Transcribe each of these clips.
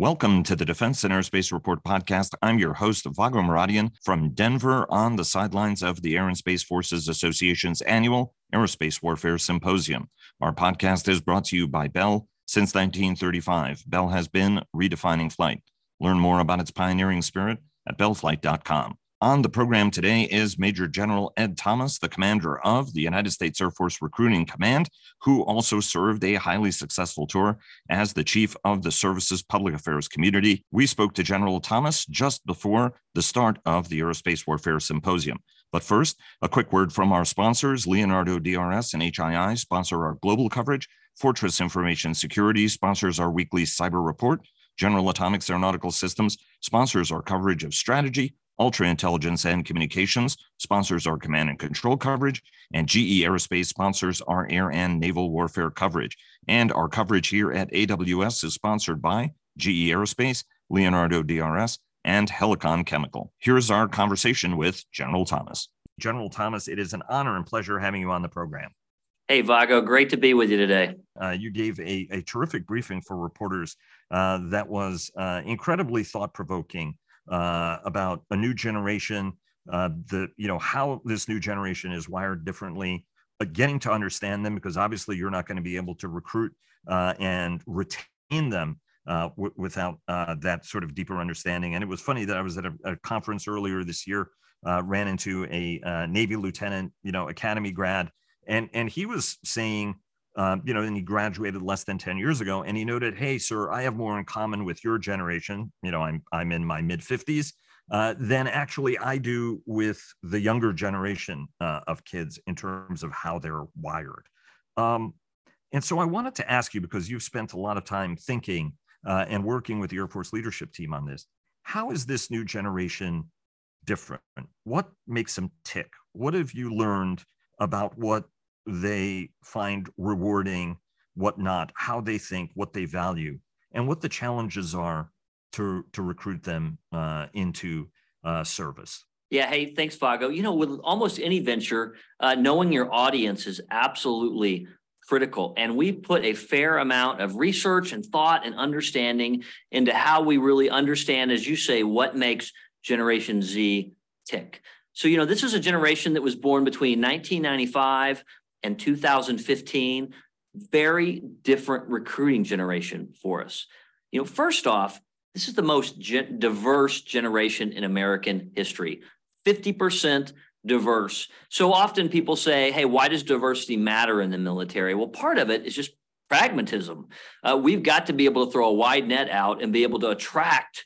Welcome to the Defense and Aerospace Report podcast. I'm your host, Vago Muradian, from Denver on the sidelines of the Air and Space Forces Association's annual Aerospace Warfare Symposium. Our podcast is brought to you by Bell. Since 1935, Bell has been redefining flight. Learn more about its pioneering spirit at bellflight.com. On the program today is Major General Ed Thomas, the commander of the United States Air Force Recruiting Command, who also served a highly successful tour as the chief of the service's public affairs community. We spoke to General Thomas just before the start of the Aerospace Warfare Symposium. But first, a quick word from our sponsors Leonardo DRS and HII sponsor our global coverage. Fortress Information Security sponsors our weekly cyber report. General Atomics Aeronautical Systems sponsors our coverage of strategy, Ultra Intelligence and Communications sponsors our command and control coverage, and GE Aerospace sponsors our air and naval warfare coverage. And our coverage here at AWS is sponsored by GE Aerospace, Leonardo DRS, and Helicon Chemical. Here's our conversation with General Thomas. General Thomas, it is an honor and pleasure having you on the program. Hey, Vago, great to be with you today. Uh, you gave a, a, terrific briefing for reporters uh, that was uh, incredibly thought provoking uh, about a new generation, uh, the you know how this new generation is wired differently, but getting to understand them because obviously you're not going to be able to recruit uh, and retain them uh, w- without uh, that sort of deeper understanding. And it was funny that I was at a, a conference earlier this year, ran into a Navy lieutenant, you know, academy grad, and and he was saying um, you know, and he graduated less than 10 years ago. And he noted, hey, sir, I have more in common with your generation. You know, I'm, I'm in my mid 50s uh, than actually I do with the younger generation uh, of kids in terms of how they're wired. Um, and so I wanted to ask you, because you've spent a lot of time thinking uh, and working with the Air Force leadership team on this, how is this new generation different? What makes them tick? What have you learned about what they find rewarding, what not, how they think, what they value, and what the challenges are to to recruit them uh, into uh, service. Yeah. Hey, thanks, Vago. You know, with almost any venture, uh, knowing your audience is absolutely critical. And we put a fair amount of research and thought and understanding into how we really understand, as you say, what makes Generation Z tick. So, you know, this is a generation that was born between 1995 and 2015, very different recruiting generation for us. You know, first off, this is the most ge- diverse generation in American history. 50% diverse. So often people say, hey, why does diversity matter in the military? Well, part of it is just pragmatism. Uh, we've got to be able to throw a wide net out and be able to attract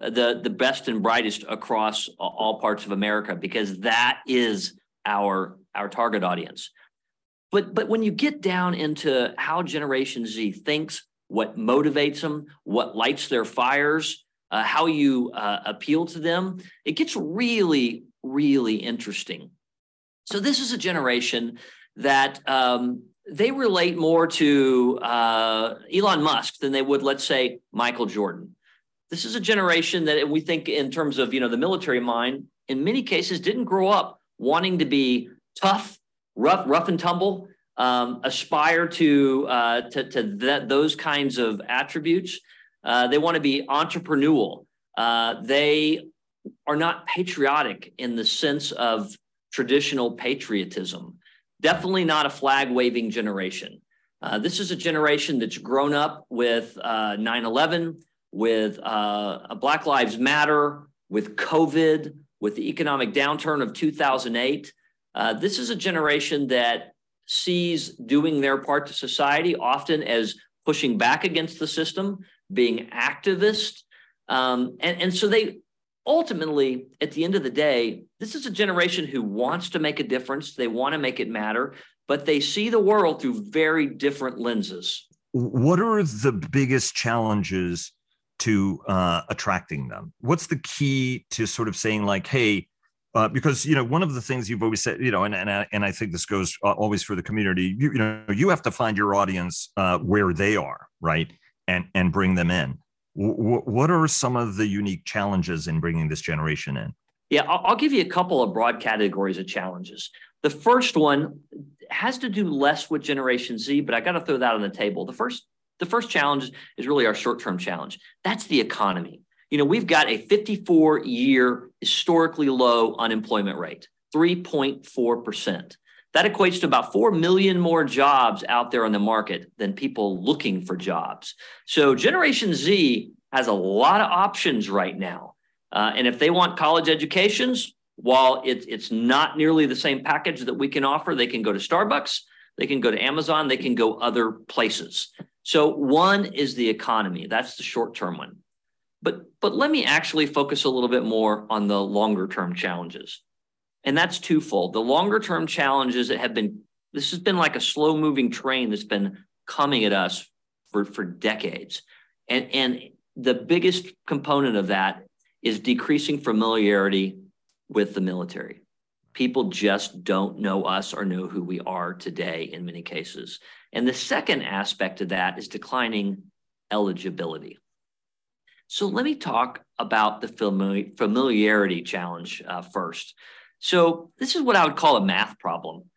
uh, the, the best and brightest across all parts of America because that is our, our target audience. But but when you get down into how Generation Z thinks, what motivates them, what lights their fires, uh, how you uh, appeal to them, it gets really really interesting. So this is a generation that um, they relate more to uh, Elon Musk than they would, let's say, Michael Jordan. This is a generation that we think, in terms of you know the military mind, in many cases didn't grow up wanting to be tough rough, rough and tumble, um, aspire to uh, to, to that, those kinds of attributes. Uh, they want to be entrepreneurial. Uh, they are not patriotic in the sense of traditional patriotism. Definitely not a flag waving generation. Uh, this is a generation that's grown up with uh, 9 11, with uh, Black Lives Matter, with COVID, with the economic downturn of 2008. Uh, this is a generation that sees doing their part to society often as pushing back against the system, being activist. Um, and, and so they ultimately, at the end of the day, this is a generation who wants to make a difference. They want to make it matter, but they see the world through very different lenses. What are the biggest challenges to uh, attracting them? What's the key to sort of saying, like, hey, uh, because you know one of the things you've always said, you know, and and I, and I think this goes uh, always for the community. You, you know, you have to find your audience uh, where they are, right, and and bring them in. W- what are some of the unique challenges in bringing this generation in? Yeah, I'll, give you a couple of broad categories of challenges. The first one has to do less with Generation Z, but I got to throw that on the table. The first The first challenge is really our short term challenge. That's the economy. You know, we've got a 54 year historically low unemployment rate, 3.4%. That equates to about 4 million more jobs out there on the market than people looking for jobs. So, Generation Z has a lot of options right now. Uh, and if they want college educations, while it, it's not nearly the same package that we can offer, they can go to Starbucks, they can go to Amazon, they can go other places. So, one is the economy. That's the short term one. But, but let me actually focus a little bit more on the longer term challenges. And that's twofold. The longer term challenges that have been, this has been like a slow moving train that's been coming at us for, for decades. And, and the biggest component of that is decreasing familiarity with the military. People just don't know us or know who we are today in many cases. And the second aspect of that is declining eligibility. So let me talk about the familiarity challenge uh, first. So this is what I would call a math problem.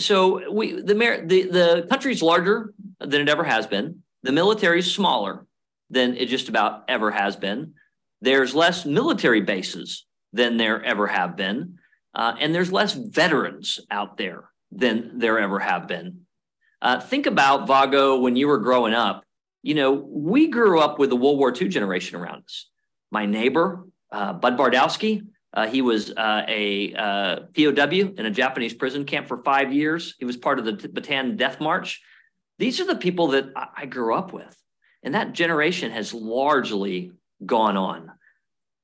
So we the the the country's larger than it ever has been. The military is smaller than it just about ever has been. There's less military bases than there ever have been, uh, and there's less veterans out there than there ever have been. Uh, think about Vago when you were growing up. You know, we grew up with the World War II generation around us. My neighbor, uh, Bud Bardowski, uh, he was uh, a uh, POW in a Japanese prison camp for five years. He was part of the Bataan Death March. These are the people that I, I grew up with. And that generation has largely gone on.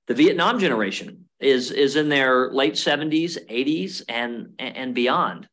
The Vietnam generation is, is in their late 70s, 80s, and, and beyond.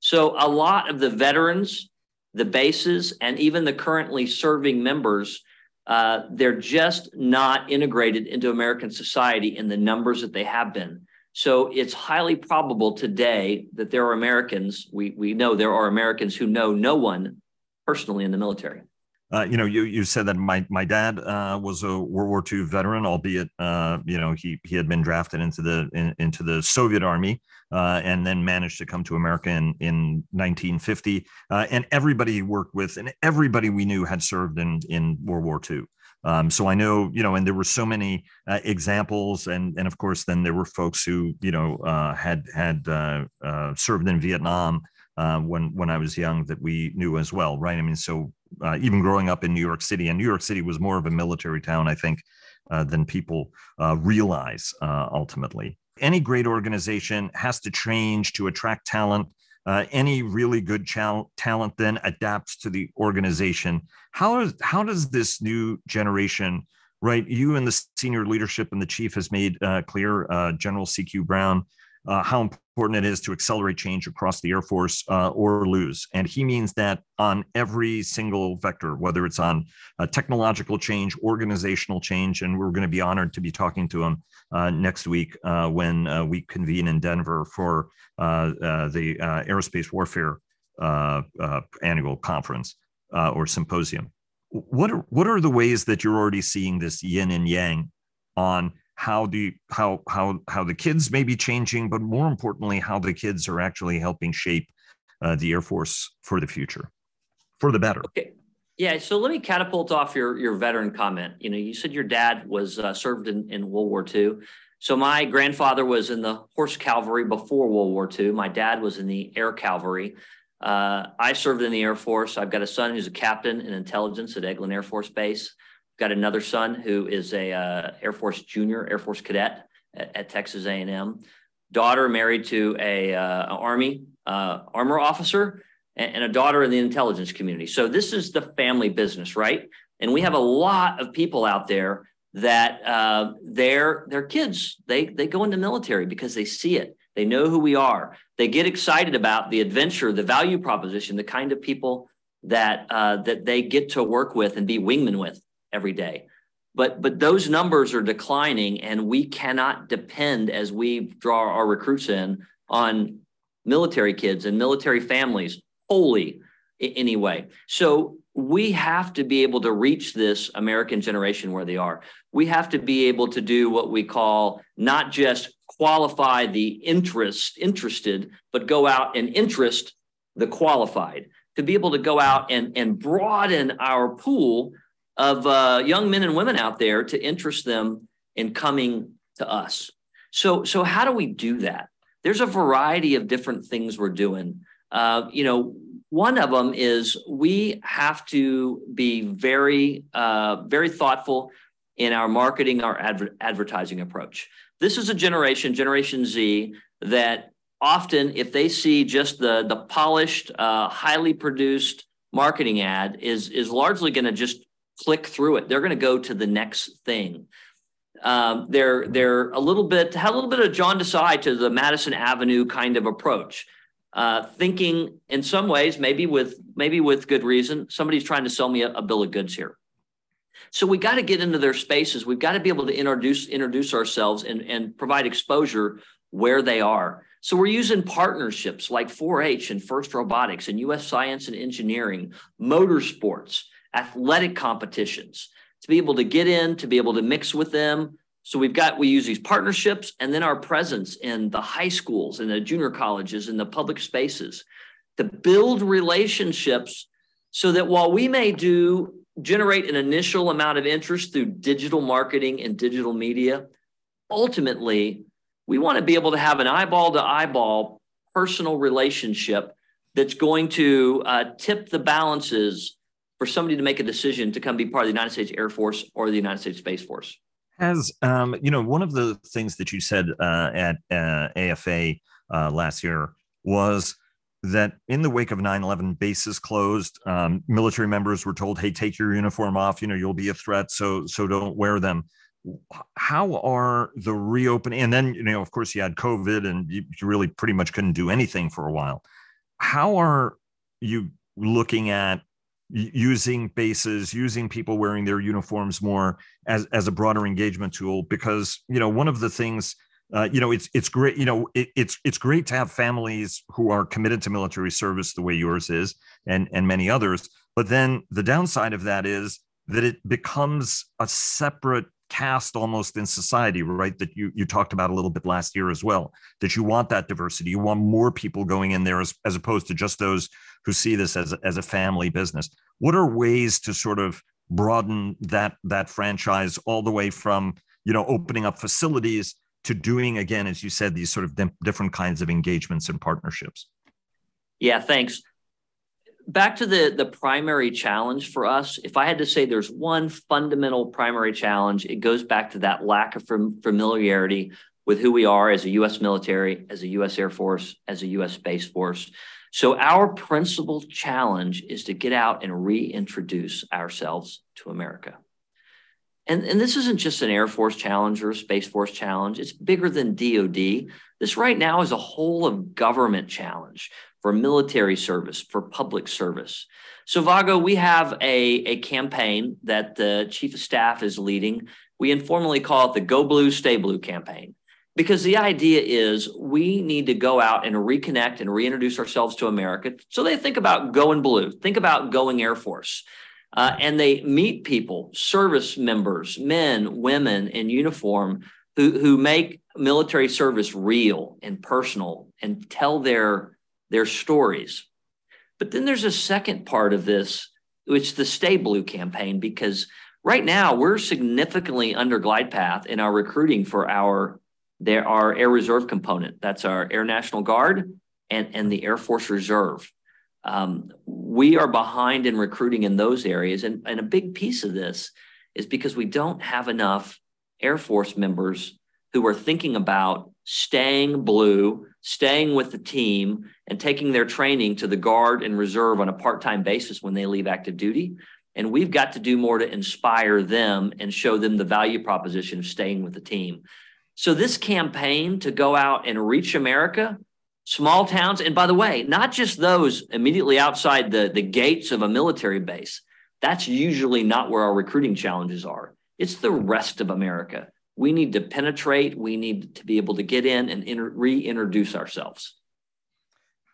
So a lot of the veterans, the bases, and even the currently serving members uh, they're just not integrated into American society in the numbers that they have been. So it's highly probable today that there are Americans, we, we know there are Americans who know no one personally in the military. Uh, you know, you you said that my my dad uh, was a World War II veteran, albeit uh, you know he he had been drafted into the in, into the Soviet Army uh, and then managed to come to America in in 1950. Uh, and everybody he worked with and everybody we knew had served in in World War II. Um, so I know, you know, and there were so many uh, examples, and and of course, then there were folks who, you know, uh, had had uh, uh served in Vietnam when when I was young that we knew as well, right? I mean, so uh, even growing up in New York City, and New York City was more of a military town, I think, uh, than people uh, realize uh, ultimately. Any great organization has to change to attract talent. Uh, any really good talent then adapts to the organization. How, is, how does this new generation, right? You and the senior leadership and the chief has made uh, clear, General CQ Brown, uh, how important it is to accelerate change across the Air Force uh, or lose. And he means that on every single vector, whether it's on uh, technological change, organizational change, and we're going to be honored to be talking to him uh, next week uh, when uh, we convene in Denver for the Aerospace Warfare Annual Conference or Symposium. What are, what are the ways that you're already seeing this yin and yang on how the how how how the kids may be changing, but more importantly, how the kids are actually helping shape uh, the Air Force for the future, for the better. Okay. Yeah, so let me catapult off your your veteran comment. You know, you said your dad was uh, served in, in World War II. So my grandfather was in the horse cavalry before World War II. My dad was in the air cavalry. Uh, I served in the Air Force. I've got a son who's a captain in intelligence at Eglin Air Force Base. Got another son who is a uh, Air Force junior, Air Force cadet at, at Texas A&M. Daughter married to a uh, Army uh, armor officer, and, and a daughter in the intelligence community. So this is the family business, right? And we have a lot of people out there that uh, their their kids they they go into military because they see it. They know who we are. They get excited about the adventure, the value proposition, the kind of people that uh, that they get to work with and be wingmen with every day. But, but those numbers are declining, and we cannot depend as we draw our recruits in on military kids and military families wholly anyway. So we have to be able to reach this American generation where they are. We have to be able to do what we call not just qualify the interest interested, but go out and interest the qualified to be able to go out and, and broaden our pool of uh, young men and women out there to interest them in coming to us. So, so how do we do that? There's a variety of different things we're doing. Uh, you know, one of them is we have to be very, uh, very thoughtful in our marketing, our adver- advertising approach. This is a generation, Generation Z, that often, if they see just the the polished, uh, highly produced marketing ad, is is largely going to just click through it. They're going to go to the next thing. Um, they're they're a little bit have a little bit of John Desai to the Madison Avenue kind of approach, uh, thinking in some ways maybe with maybe with good reason somebody's trying to sell me a, a bill of goods here. So we got to get into their spaces. We've got to be able to introduce introduce ourselves and and provide exposure where they are. So we're using partnerships like 4-H and FIRST Robotics and US Science and Engineering, motorsports, athletic competitions to be able to get in, to be able to mix with them. So we've got, we use these partnerships and then our presence in the high schools and the junior colleges and the public spaces to build relationships so that while we may do generate an initial amount of interest through digital marketing and digital media, ultimately, we want to be able to have an eyeball to eyeball personal relationship that's going to uh, tip the balances for somebody to make a decision to come be part of the United States Air Force or the United States Space Force? Has um, you know one of the things that you said uh, at uh, AFA uh, last year was that in the wake of 9-11 bases closed um, military members were told hey take your uniform off you know you'll be a threat so so don't wear them how are the reopening and then you know of course you had covid and you really pretty much couldn't do anything for a while how are you looking at using bases using people wearing their uniforms more as as a broader engagement tool because you know one of the things uh, you know it's it's great you know it, it's it's great to have families who are committed to military service the way yours is and and many others. But then the downside of that is that it becomes a separate caste almost in society right that you you talked about a little bit last year as well that you want that diversity. You want more people going in there as, as opposed to just those who see this as as a family business. What are ways to sort of broaden that that franchise all the way from you know opening up facilities to doing again, as you said, these sort of different kinds of engagements and partnerships? Yeah, thanks. Back to the the primary challenge for us. If I had to say there's one fundamental primary challenge, it goes back to that lack of familiarity with who we are as a U.S. military, as a U.S. Air Force, as a U.S. Space Force. So, our principal challenge is to get out and reintroduce ourselves to America. And, and this isn't just an Air Force challenge or a Space Force challenge, it's bigger than DoD. This right now is a whole of government challenge for military service, for public service. So, Vago, we have a, a campaign that the Chief of Staff is leading. We informally call it the Go Blue, Stay Blue campaign because the idea is we need to go out and reconnect and reintroduce ourselves to America. So they think about going blue, think about going Air Force. Uh, and they meet people, service members, men, women in uniform who, who make military service real and personal and tell their, their stories. But then there's a second part of this, which is the Stay Blue campaign, because right now we're significantly under glide path in our recruiting for our there are Air Reserve component. That's our Air National Guard and, and the Air Force Reserve. Um, we are behind in recruiting in those areas. And, and a big piece of this is because we don't have enough Air Force members who are thinking about staying blue, staying with the team, and taking their training to the Guard and Reserve on a part time basis when they leave active duty. And we've got to do more to inspire them and show them the value proposition of staying with the team. So this campaign to go out and reach America, small towns, and by the way, not just those immediately outside the, the gates of a military base. That's usually not where our recruiting challenges are. It's the rest of America. We need to penetrate. We need to be able to get in and inter- reintroduce ourselves.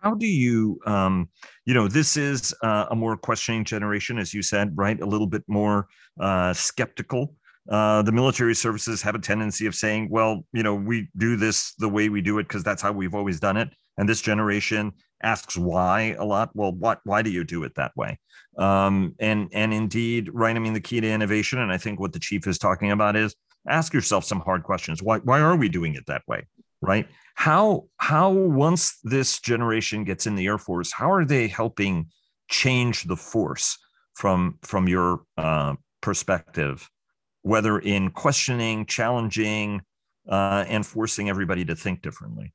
How do you, um, you know, this is uh, a more questioning generation, as you said, right? A little bit more uh, skeptical uh, the military services have a tendency of saying, well, you know, we do this the way we do it because that's how we've always done it. And this generation asks why a lot. Well, what why do you do it that way? Um, and and indeed, right. I mean, the key to innovation, and I think what the chief is talking about is ask yourself some hard questions. Why why are we doing it that way? Right? How how once this generation gets in the Air Force, how are they helping change the force from from your uh, perspective, whether in questioning, challenging, uh, and forcing everybody to think differently?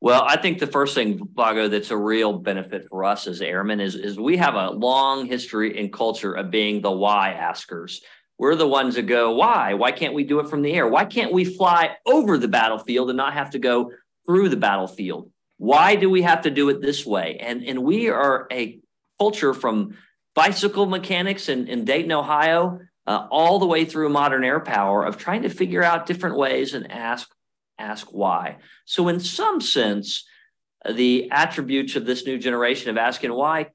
Well, I think the first thing, Vago, that's a real benefit for us as airmen is, is we have a long history and culture of being the why askers. We're the ones that go, why? Why can't we do it from the air? Why can't we fly over the battlefield and not have to go through the battlefield? Why do we have to do it this way? And, and we are a culture from bicycle mechanics in, in Dayton, Ohio, uh, all the way through modern air power of trying to figure out different ways and ask ask why. So, in some sense, the attributes of this new generation of asking why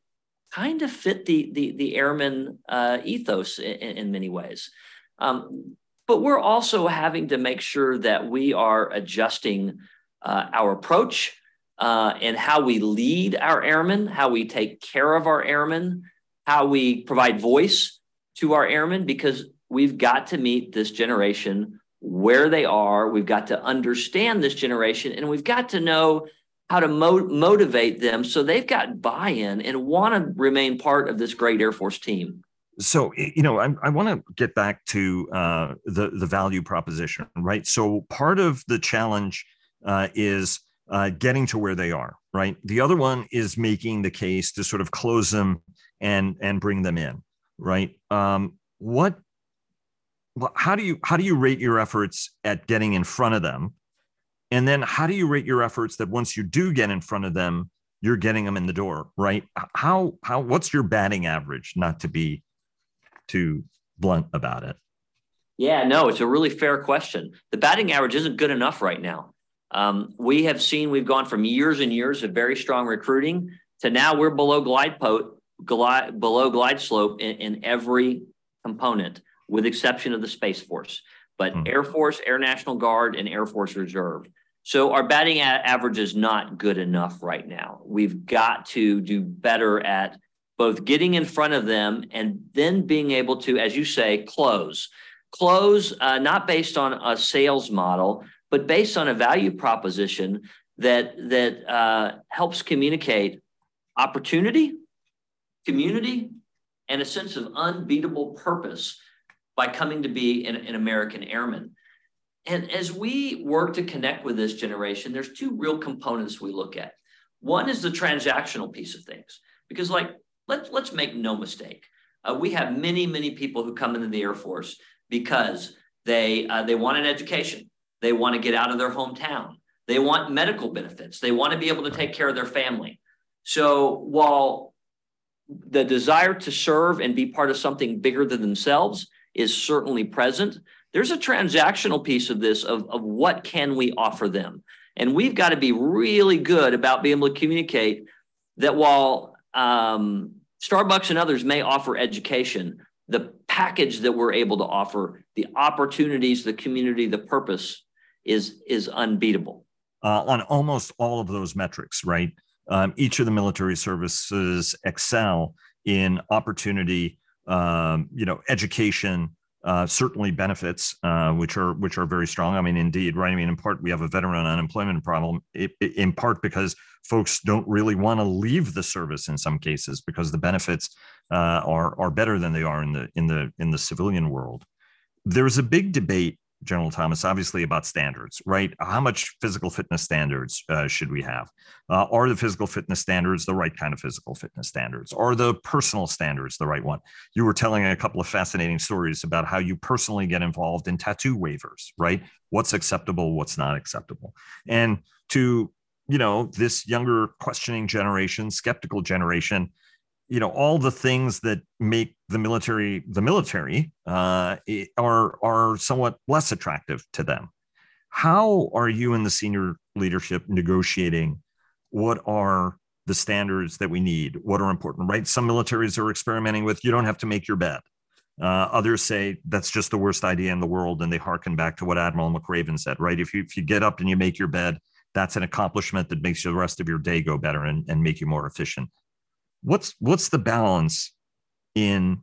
kind of fit the the, the airman uh, ethos in, in, many ways. Um, but we're also having to make sure that we are adjusting uh, our approach uh, and how we lead our airmen, how we take care of our airmen, how we provide voice to our airmen, because we've got to meet this generation where they are. We've got to understand this generation and we've got to know how to mo- motivate them so they've got buy in and want to remain part of this great Air Force team. So, you know, I, I want to get back to uh, the, the value proposition, right? So, part of the challenge uh, is uh, getting to where they are, right? The other one is making the case to sort of close them and and bring them in, right? Um, what how do you how do you rate your efforts at getting in front of them? And then how do you rate your efforts that once you do get in front of them you're getting them in the door right? How how what's your batting average not to be too blunt about it? Yeah no it's a really fair question. The batting average isn't good enough right now. Um, we have seen we've gone from years and years of very strong recruiting to now we're below glide glide below glide slope in, in every component with exception of the Space Force, but mm. Air Force, Air National Guard, and Air Force Reserve. So our batting average is not good enough right now. We've got to do better at both getting in front of them and then being able to, as you say, close. Close uh, not based on a sales model, but based on a value proposition that that uh, helps communicate opportunity, community, and a sense of unbeatable purpose by coming to be an, an American airman. And as we work to connect with this generation, there's two real components we look at. One is the transactional piece of things, because like let's let's make no mistake, uh, we have many many people who come into the Air Force because they uh, they want an education, they want to get out of their hometown, they want medical benefits, they want to be able to take care of their family. So while the desire to serve and be part of something bigger than themselves is certainly present. There's a transactional piece of this of, of what can we offer them. And we've got to be really good about being able to communicate that while um, Starbucks and others may offer education, the package that we're able to offer, the opportunities, the community, the purpose is, is unbeatable. Uh, on almost all of those metrics, right? Um, each of the military services excel in opportunity, um, you know, education, uh, certainly benefits, uh, which are which are very strong. I mean, indeed, right? I mean, in part, we have a veteran unemployment problem. It, it, in part because folks don't really want to leave the service in some cases because the benefits uh, are are better than they are in the in the in the civilian world. There's a big debate General Thomas, obviously about standards, right? How much physical fitness standards uh, should we have? Uh, are the physical fitness standards the right kind of physical fitness standards? Are the personal standards the right one? You were telling a couple of fascinating stories about how you personally get involved in tattoo waivers, right? What's acceptable, what's not acceptable. And to, you know, this younger questioning generation, skeptical generation, you know all the things that make the military the military uh, are are somewhat less attractive to them. How are you and the senior leadership negotiating? What are the standards that we need? What are important? Right? Some militaries are experimenting with you don't have to make your bed. Uh, others say that's just the worst idea in the world, and they harken back to what Admiral McRaven said. Right? If you if you get up and you make your bed, that's an accomplishment that makes the rest of your day go better and, and make you more efficient. What's what's the balance in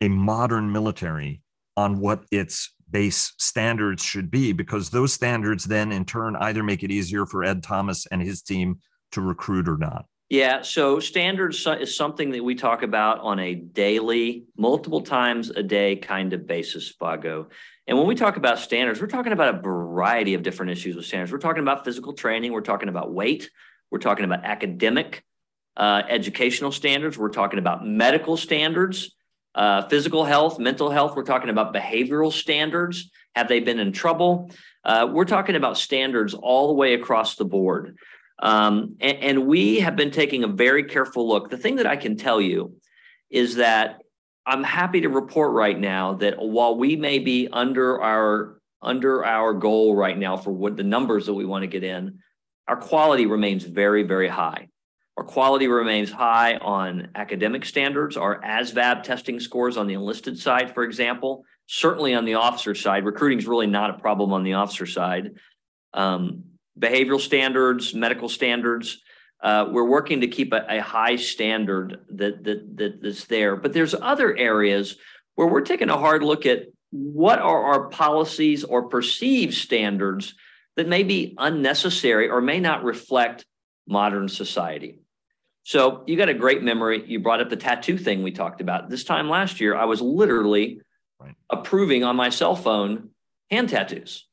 a modern military on what its base standards should be? Because those standards then in turn either make it easier for Ed Thomas and his team to recruit or not. Yeah, so standards is something that we talk about on a daily, multiple times a day kind of basis, Vago. And when we talk about standards, we're talking about a variety of different issues with standards. We're talking about physical training, we're talking about weight, we're talking about academic, uh, educational standards, we're talking about medical standards, uh, physical health, mental health, we're talking about behavioral standards. Have they been in trouble? Uh, we're talking about standards all the way across the board. Um, and, and we have been taking a very careful look. The thing that I can tell you is that I'm happy to report right now that while we may be under our under our goal right now for what the numbers that we want to get in, our quality remains very, very high. Our quality remains high on academic standards, our ASVAB testing scores on the enlisted side, for example. Certainly on the officer side, recruiting is really not a problem on the officer side. Um, behavioral standards, medical standards. Uh, we're working to keep a, high standard that, that, that that's there. But there's other areas where we're taking a hard look at what are our policies or perceived standards that may be unnecessary or may not reflect modern society. So you got a great memory. You brought up the tattoo thing we talked about. This time last year, I was literally right. approving on my cell phone hand tattoos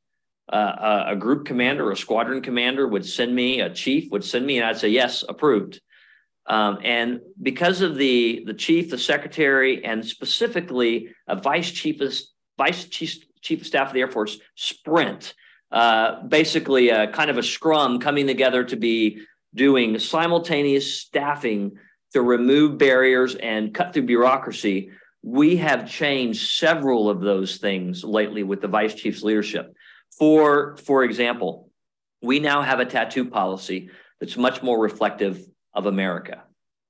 uh, a group commander or a squadron commander would send me, a chief would send me, and I'd say, yes, approved. Um, and because of the the chief, the secretary, and specifically a vice chief of vice chief, chief of staff of the Air Force sprint, uh, basically a kind of a scrum coming together to be doing simultaneous staffing to remove barriers and cut through bureaucracy. We have changed several of those things lately with the vice chief's leadership. For, for example, we now have a tattoo policy that's much more reflective of America.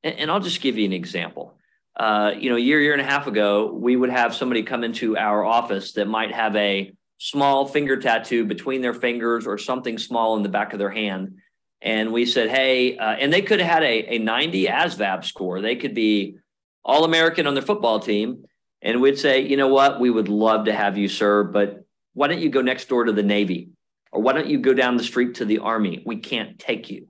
And, and I'll just give you an example. Uh, you know, a year, year and a half ago, we would have somebody come into our office that might have a small finger tattoo between their fingers or something small in the back of their hand. And we said, hey, uh, and they could have had a, a 90 ASVAB score. They could be all American on their football team. And we'd say, you know what, we would love to have you, sir, but why don't you go next door to the Navy? Or why don't you go down the street to the Army? We can't take you.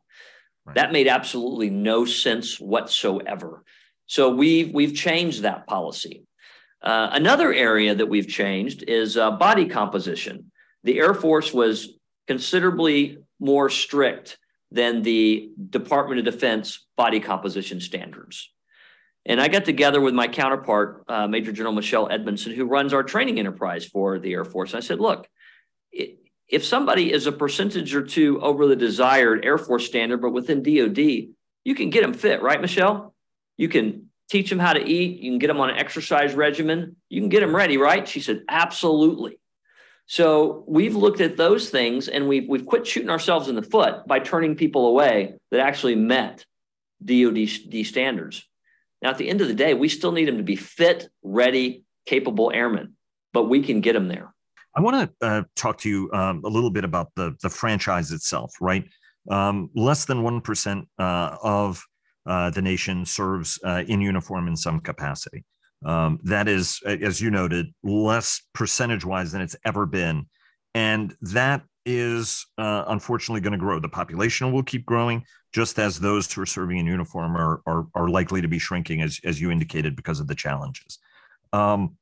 Right. That made absolutely no sense whatsoever. So we've we've changed that policy. Uh, another area that we've changed is uh, body composition. The Air Force was considerably more strict than the Department of Defense body composition standards. And I got together with my counterpart, uh, Major General Michelle Edmondson, who runs our training enterprise for the Air Force. And I said, look, it, if somebody is a percentage or two over the desired Air Force standard, but within DOD, you can get them fit, right, Michelle? You can teach them how to eat. You can get them on an exercise regimen. You can get them ready, right? She said, absolutely. So we've looked at those things and we've, we've quit shooting ourselves in the foot by turning people away that actually met DOD standards. Now, at the end of the day, we still need them to be fit, ready, capable airmen, but we can get them there. I want to uh, talk to you um, a little bit about the the franchise itself. Right, um, less than one percent uh, of uh, the nation serves uh, in uniform in some capacity. Um, that is, as you noted, less percentage wise than it's ever been, and that is uh, unfortunately going to grow. The population will keep growing, just as those who are serving in uniform are, are, are likely to be shrinking, as, as you indicated, because of the challenges. Um,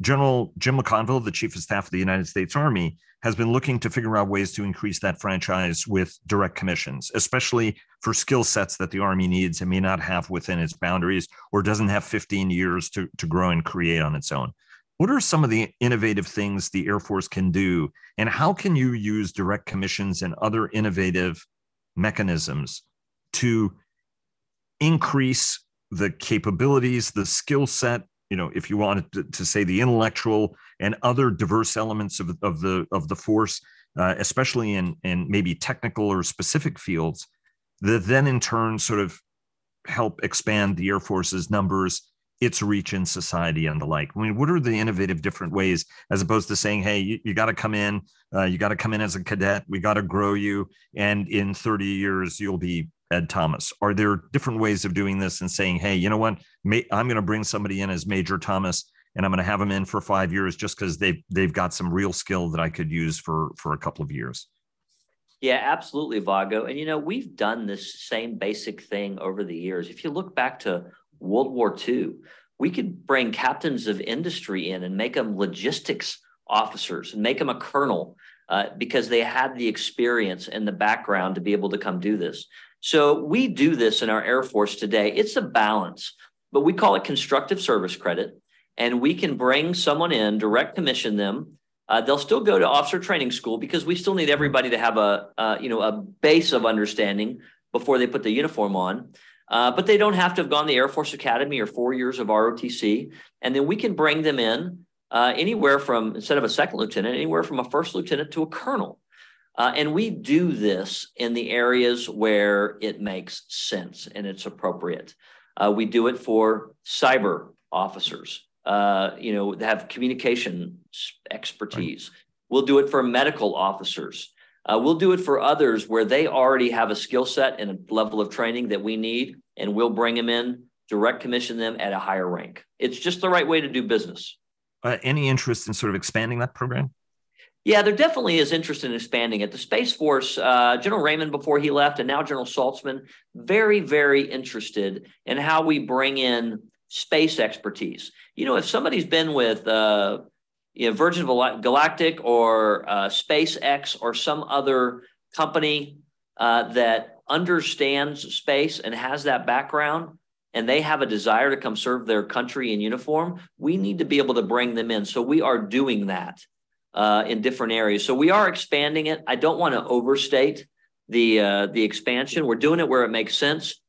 General Jim McConville, the Chief of Staff of the United States Army, has been looking to figure out ways to increase that franchise with direct commissions, especially for skill sets that the Army needs and may not have within its boundaries or doesn't have 15 years to, to grow and create on its own. What are some of the innovative things the Air Force can do? And how can you use direct commissions and other innovative mechanisms to increase the capabilities, the skill set, you know, if you wanted to, say the intellectual and other diverse elements of, of the of the force, uh, especially in in maybe technical or specific fields, that then in turn sort of help expand the Air Force's numbers its reach in society and the like? I mean, what are the innovative different ways as opposed to saying, hey, you, you got to come in, uh, you got to come in as a cadet, we got to grow you, and in 30 years, you'll be Ed Thomas? Are there different ways of doing this and saying, hey, you know what, I'm going to bring somebody in as Major Thomas and I'm going to have them in for five years just because they've they've got some real skill that I could use for for a couple of years. Yeah, absolutely, Vago. And you know, we've done this same basic thing over the years. If you look back to World War II, we could bring captains of industry in and make them logistics officers and make them a colonel uh, because they had the experience and the background to be able to come do this. So we do this in our Air Force today. It's a balance, but we call it constructive service credit and we can bring someone in, direct commission them. Uh, they'll still go to officer training school because we still need everybody to have a uh, you know a base of understanding before they put the uniform on. Uh, but they don't have to have gone to the Air Force Academy or four years of ROTC, and then we can bring them in uh, anywhere from instead of a second lieutenant, anywhere from a first lieutenant to a colonel. Uh, and we do this in the areas where it makes sense and it's appropriate. Uh, we do it for cyber officers uh, you know, have communication expertise. Right. We'll do it for medical officers. Uh, we'll do it for others where they already have a skill set and a level of training that we need, and we'll bring them in, direct commission them at a higher rank. It's just the right way to do business. Uh, any interest in sort of expanding that program? Yeah, there definitely is interest in expanding it. The Space Force, uh, General Raymond before he left, and now General Saltzman, very, very interested in how we bring in space expertise. You know, if somebody's been with uh, you know, Virgin Galactic or uh, SpaceX or some other company uh, that understands space and has that background, and they have a desire to come serve their country in uniform, we need to be able to bring them in. So we are doing that uh, in different areas. So we are expanding it. I don't want to overstate the uh, the expansion. We're doing it where it makes sense,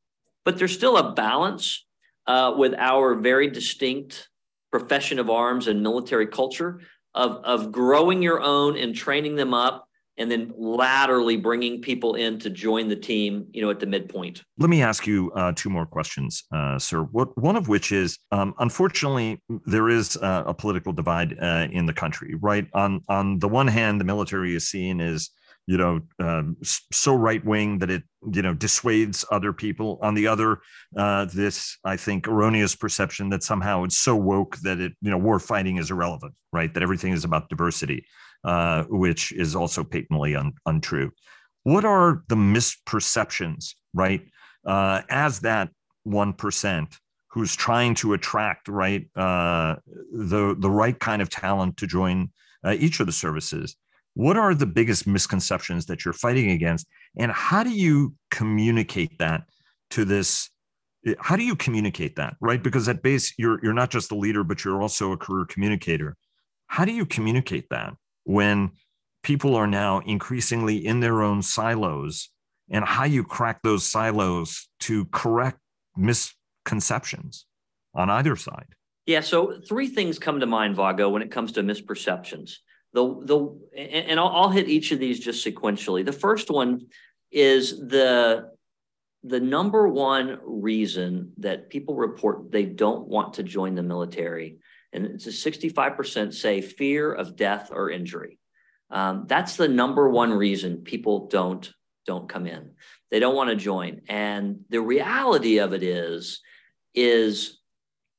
but there's still a balance uh, with our very distinct profession of arms and military culture of, of growing your own and training them up and then laterally bringing people in to join the team, you know, at the midpoint. Let me ask you uh, two more questions, uh, sir. What one of which is, um, unfortunately, there is uh, a political divide uh, in the country. Right on on the one hand, the military is seen as you know um, so right wing that it you know dissuades other people. On the other uh, this i think erroneous perception that somehow it's so woke that it you know war fighting is irrelevant right? That everything is about diversity uh, which is also patently un- untrue. What are the misperceptions right uh, as that 1% who's trying to attract right uh, the the right kind of talent to join uh, each of the services what are the biggest misconceptions that you're fighting against? And how do you communicate that to this eh, how do you communicate that right? Because at base you're you're not just a leader but you're also a career communicator. How do you communicate that when people are now increasingly in their own silos and how you crack those silos to correct misconceptions on either side? Yeah so three things come to mind vago when it comes to misperceptions the the and I'll, I'll hit each of these just sequentially. The first one is the the number one reason that people report they don't want to join the military, and it's a 65% say fear of death or injury. Um, that's the number one reason people don't don't come in. They don't want to join. And the reality of it is, is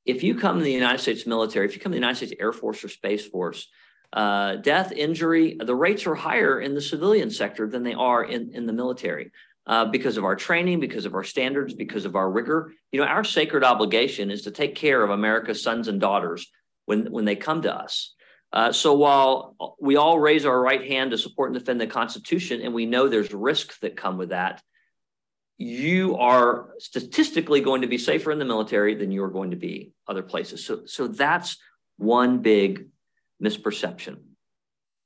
if you come to the United States military, if you come to the United States Air Force or Space Force, uh, death, injury, the rates are higher in the civilian sector than they are in, in the military. Uh, because of our training, because of our standards, because of our rigor. You know, our sacred obligation is to take care of America's sons and daughters when, when they come to us. Uh, so while we all raise our right hand to support and defend the Constitution, and we know there's risks that come with that, you are statistically going to be safer in the military than you are going to be other places. So, so that's one big misperception.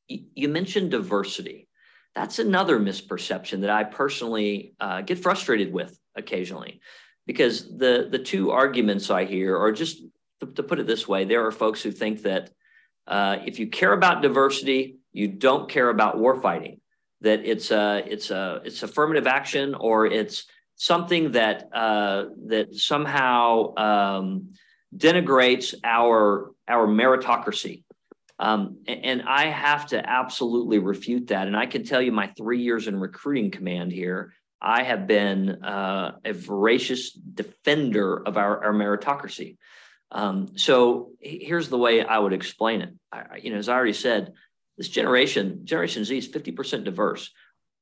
You mentioned diversity. That's another misperception that I personally uh, get frustrated with occasionally because the, the two arguments I hear are just to, to put it this way there are folks who think that uh, if you care about diversity, you don't care about warfighting, that it's a, it's, a, it's affirmative action or it's something that, uh, that somehow um, denigrates our our meritocracy. Um, and I have to absolutely refute that. And I can tell you, my three years in recruiting command here, I have been uh, a voracious defender of our, our meritocracy. Um, so here's the way I would explain it. I, you know, as I already said, this generation, Generation Z, is 50% diverse.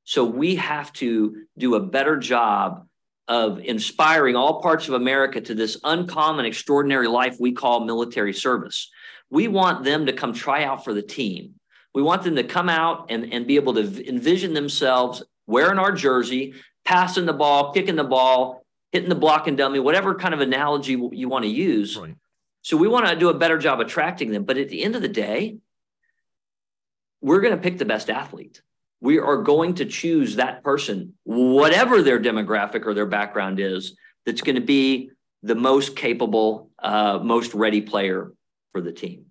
So we have to do a better job of inspiring all parts of America to this uncommon, extraordinary life we call military service. We want them to come try out for the team. We want them to come out and, and be able to envision themselves wearing our jersey, passing the ball, kicking the ball, hitting the block and dummy, whatever kind of analogy you want to use. Right. So we want to do a better job attracting them. But at the end of the day, we're going to pick the best athlete. We are going to choose that person, whatever their demographic or their background is, that's going to be the most capable, uh, most ready player for the team.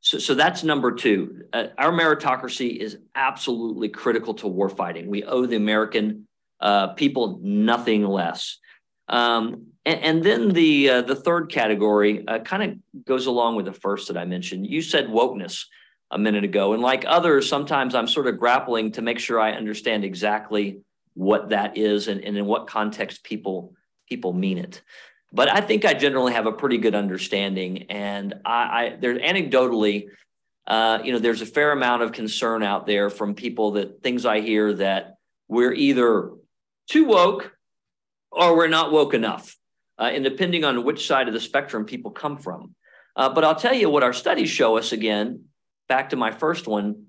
So, so that's number two. Uh, our meritocracy is absolutely critical to warfighting. We owe the American uh, people nothing less. Um, and, and, then the uh, the third category uh, kind of goes along with the first that I mentioned. You said wokeness a minute ago, and like others, sometimes I'm sort of grappling to make sure I understand exactly what that is and, and in what context people people mean it but I think I generally have a pretty good understanding. And I, I there's anecdotally, uh, you know, there's a fair amount of concern out there from people that things I hear that we're either too woke or we're not woke enough, uh, and depending on which side of the spectrum people come from. Uh, but I'll tell you what our studies show us again. Back to my first one,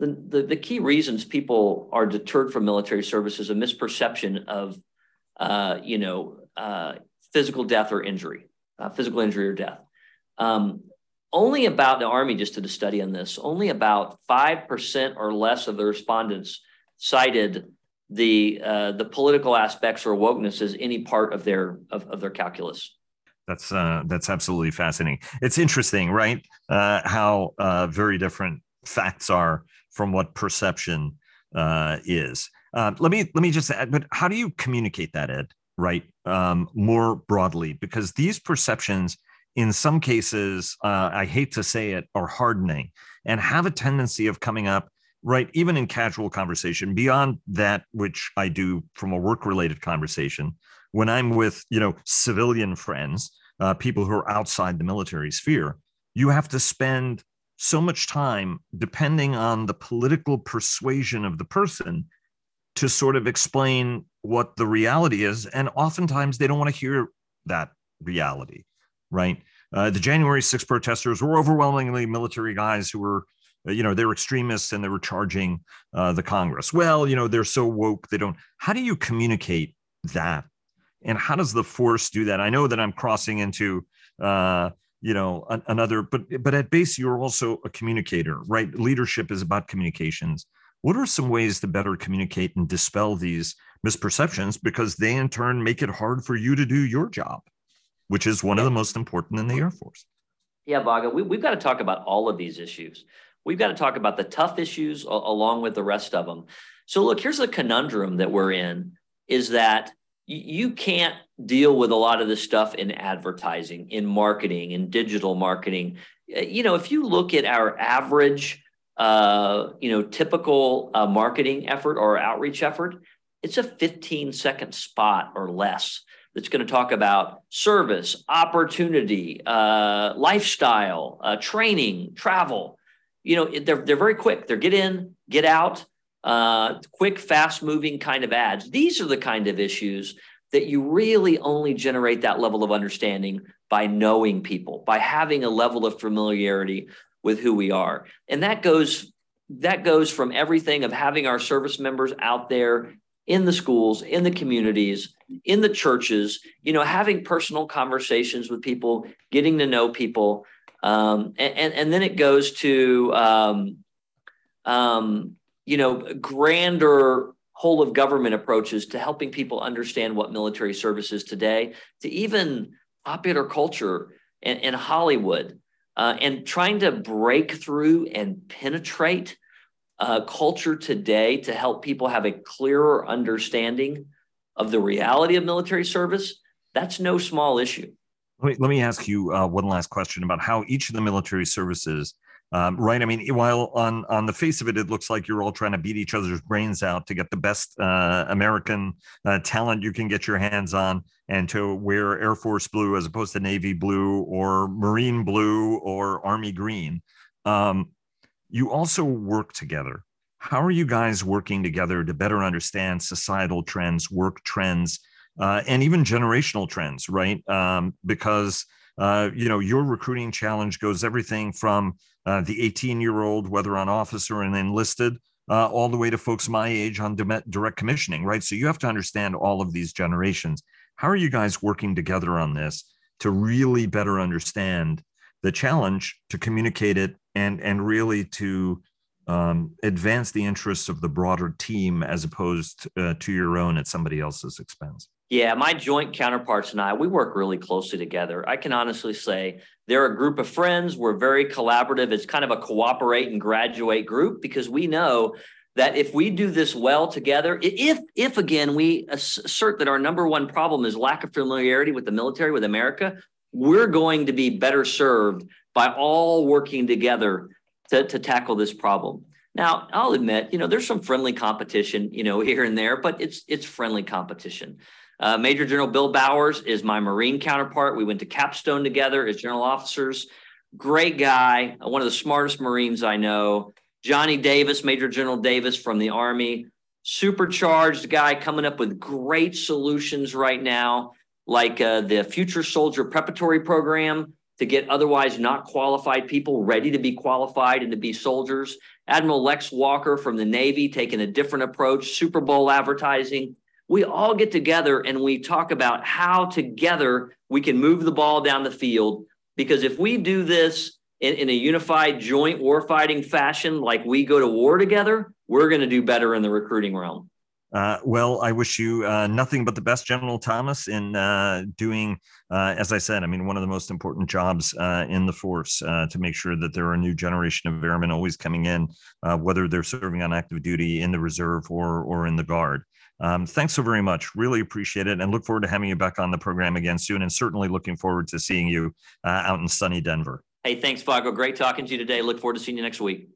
the, the, the key reasons people are deterred from military service is a misperception of, uh, you know, uh, physical death or injury, uh, physical injury or death. Um, only about the Army just did a study on this. Only about five percent or less of the respondents cited the uh, the political aspects or wokeness as any part of their of, of their calculus. That's uh, that's absolutely fascinating. It's interesting, right? Uh, how uh, very different facts are from what perception uh, is. Uh, let me let me just add. But how do you communicate that, Ed? Right? Um, more broadly, because these perceptions, in some cases, uh, I hate to say it, are hardening and have a tendency of coming up, right? Even in casual conversation, beyond that, which I do from a work related conversation, when I'm with, you know, civilian friends, uh, people who are outside the military sphere, you have to spend so much time depending on the political persuasion of the person to sort of explain what the reality is. And oftentimes they don't want to hear that reality, right? Uh, the January 6 protesters were overwhelmingly military guys who were, you know, they were extremists and they were charging uh, the Congress. Well, you know, they're so woke, they don't. How do you communicate that? And how does the force do that? I know that I'm crossing into, uh, you know, an, another, but but at base you're also a communicator, right? Leadership is about communications. What are some ways to better communicate and dispel these misperceptions because they in turn make it hard for you to do your job, which is one yeah. of the most important in the Air Force? Yeah, Vago, we, we've got to talk about all of these issues. We've got to talk about the tough issues along with the rest of them. So, look, here's the conundrum that we're in is that you can't deal with a lot of this stuff in advertising, in marketing, in digital marketing. You know, if you look at our average uh, you know, typical uh, marketing effort or outreach effort, it's a 15 second spot or less that's going to talk about service, opportunity, uh, lifestyle, uh, training, travel. You know, they're, they're very quick. They're get in, get out, uh, quick, fast moving kind of ads. These are the kind of issues that you really only generate that level of understanding by knowing people, by having a level of familiarity with who we are. And that goes that goes from everything of having our service members out there in the schools, in the communities, in the churches, you know, having personal conversations with people, getting to know people. Um, and, and, and, then it goes to, um, um, you know, grander whole of government approaches to helping people understand what military service is today, to even popular culture and, and Hollywood uh, and trying to break through and penetrate uh, culture today to help people have a clearer understanding of the reality of military service, that's no small issue. Let me, let me ask you uh, one last question about how each of the military services um, right? I mean, while on on the face of it, it looks like you're all trying to beat each other's brains out to get the best uh, American uh, talent you can get your hands on, and to wear Air Force blue as opposed to Navy blue or Marine blue or Army green. Um, you also work together. How are you guys working together to better understand societal trends, work trends, uh, and even generational trends? Right, um, because uh, you know your recruiting challenge goes everything from uh, the 18 year old, whether on officer and enlisted, uh, all the way to folks my age on direct commissioning, right? So you have to understand all of these generations. How are you guys working together on this to really better understand the challenge, to communicate it, and and really to um, advance the interests of the broader team as opposed uh, to your own at somebody else's expense? Yeah, my joint counterparts and I, we work really closely together. I can honestly say they're a group of friends. We're very collaborative. It's kind of a cooperate and graduate group because we know that if we do this well together, if if again we assert that our number one problem is lack of familiarity with the military, with America, we're going to be better served by all working together to, to tackle this problem. Now, I'll admit, you know, there's some friendly competition, you know, here and there, but it's it's friendly competition. Uh, Major General Bill Bowers is my Marine counterpart. We went to Capstone together as general officers. Great guy, one of the smartest Marines I know. Johnny Davis, Major General Davis from the Army, supercharged guy coming up with great solutions right now, like uh, the Future Soldier Preparatory Program to get otherwise not qualified people ready to be qualified and to be soldiers. Admiral Lex Walker from the Navy taking a different approach, Super Bowl advertising we all get together and we talk about how together we can move the ball down the field. Because if we do this in, in a unified joint warfighting fashion, like we go to war together, we're going to do better in the recruiting realm. Uh, well, I wish you uh, nothing but the best, General Thomas, in uh, doing, uh, as I said, I mean, one of the most important jobs uh, in the force uh, to make sure that there are a new generation of airmen always coming in, whether they're serving on active duty in the reserve or or in the guard. Um, thanks so very much. Really appreciate it and look forward to having you back on the program again soon. And certainly looking forward to seeing you out in sunny Denver. Hey, thanks, Vago. Great talking to you today. Look forward to seeing you next week.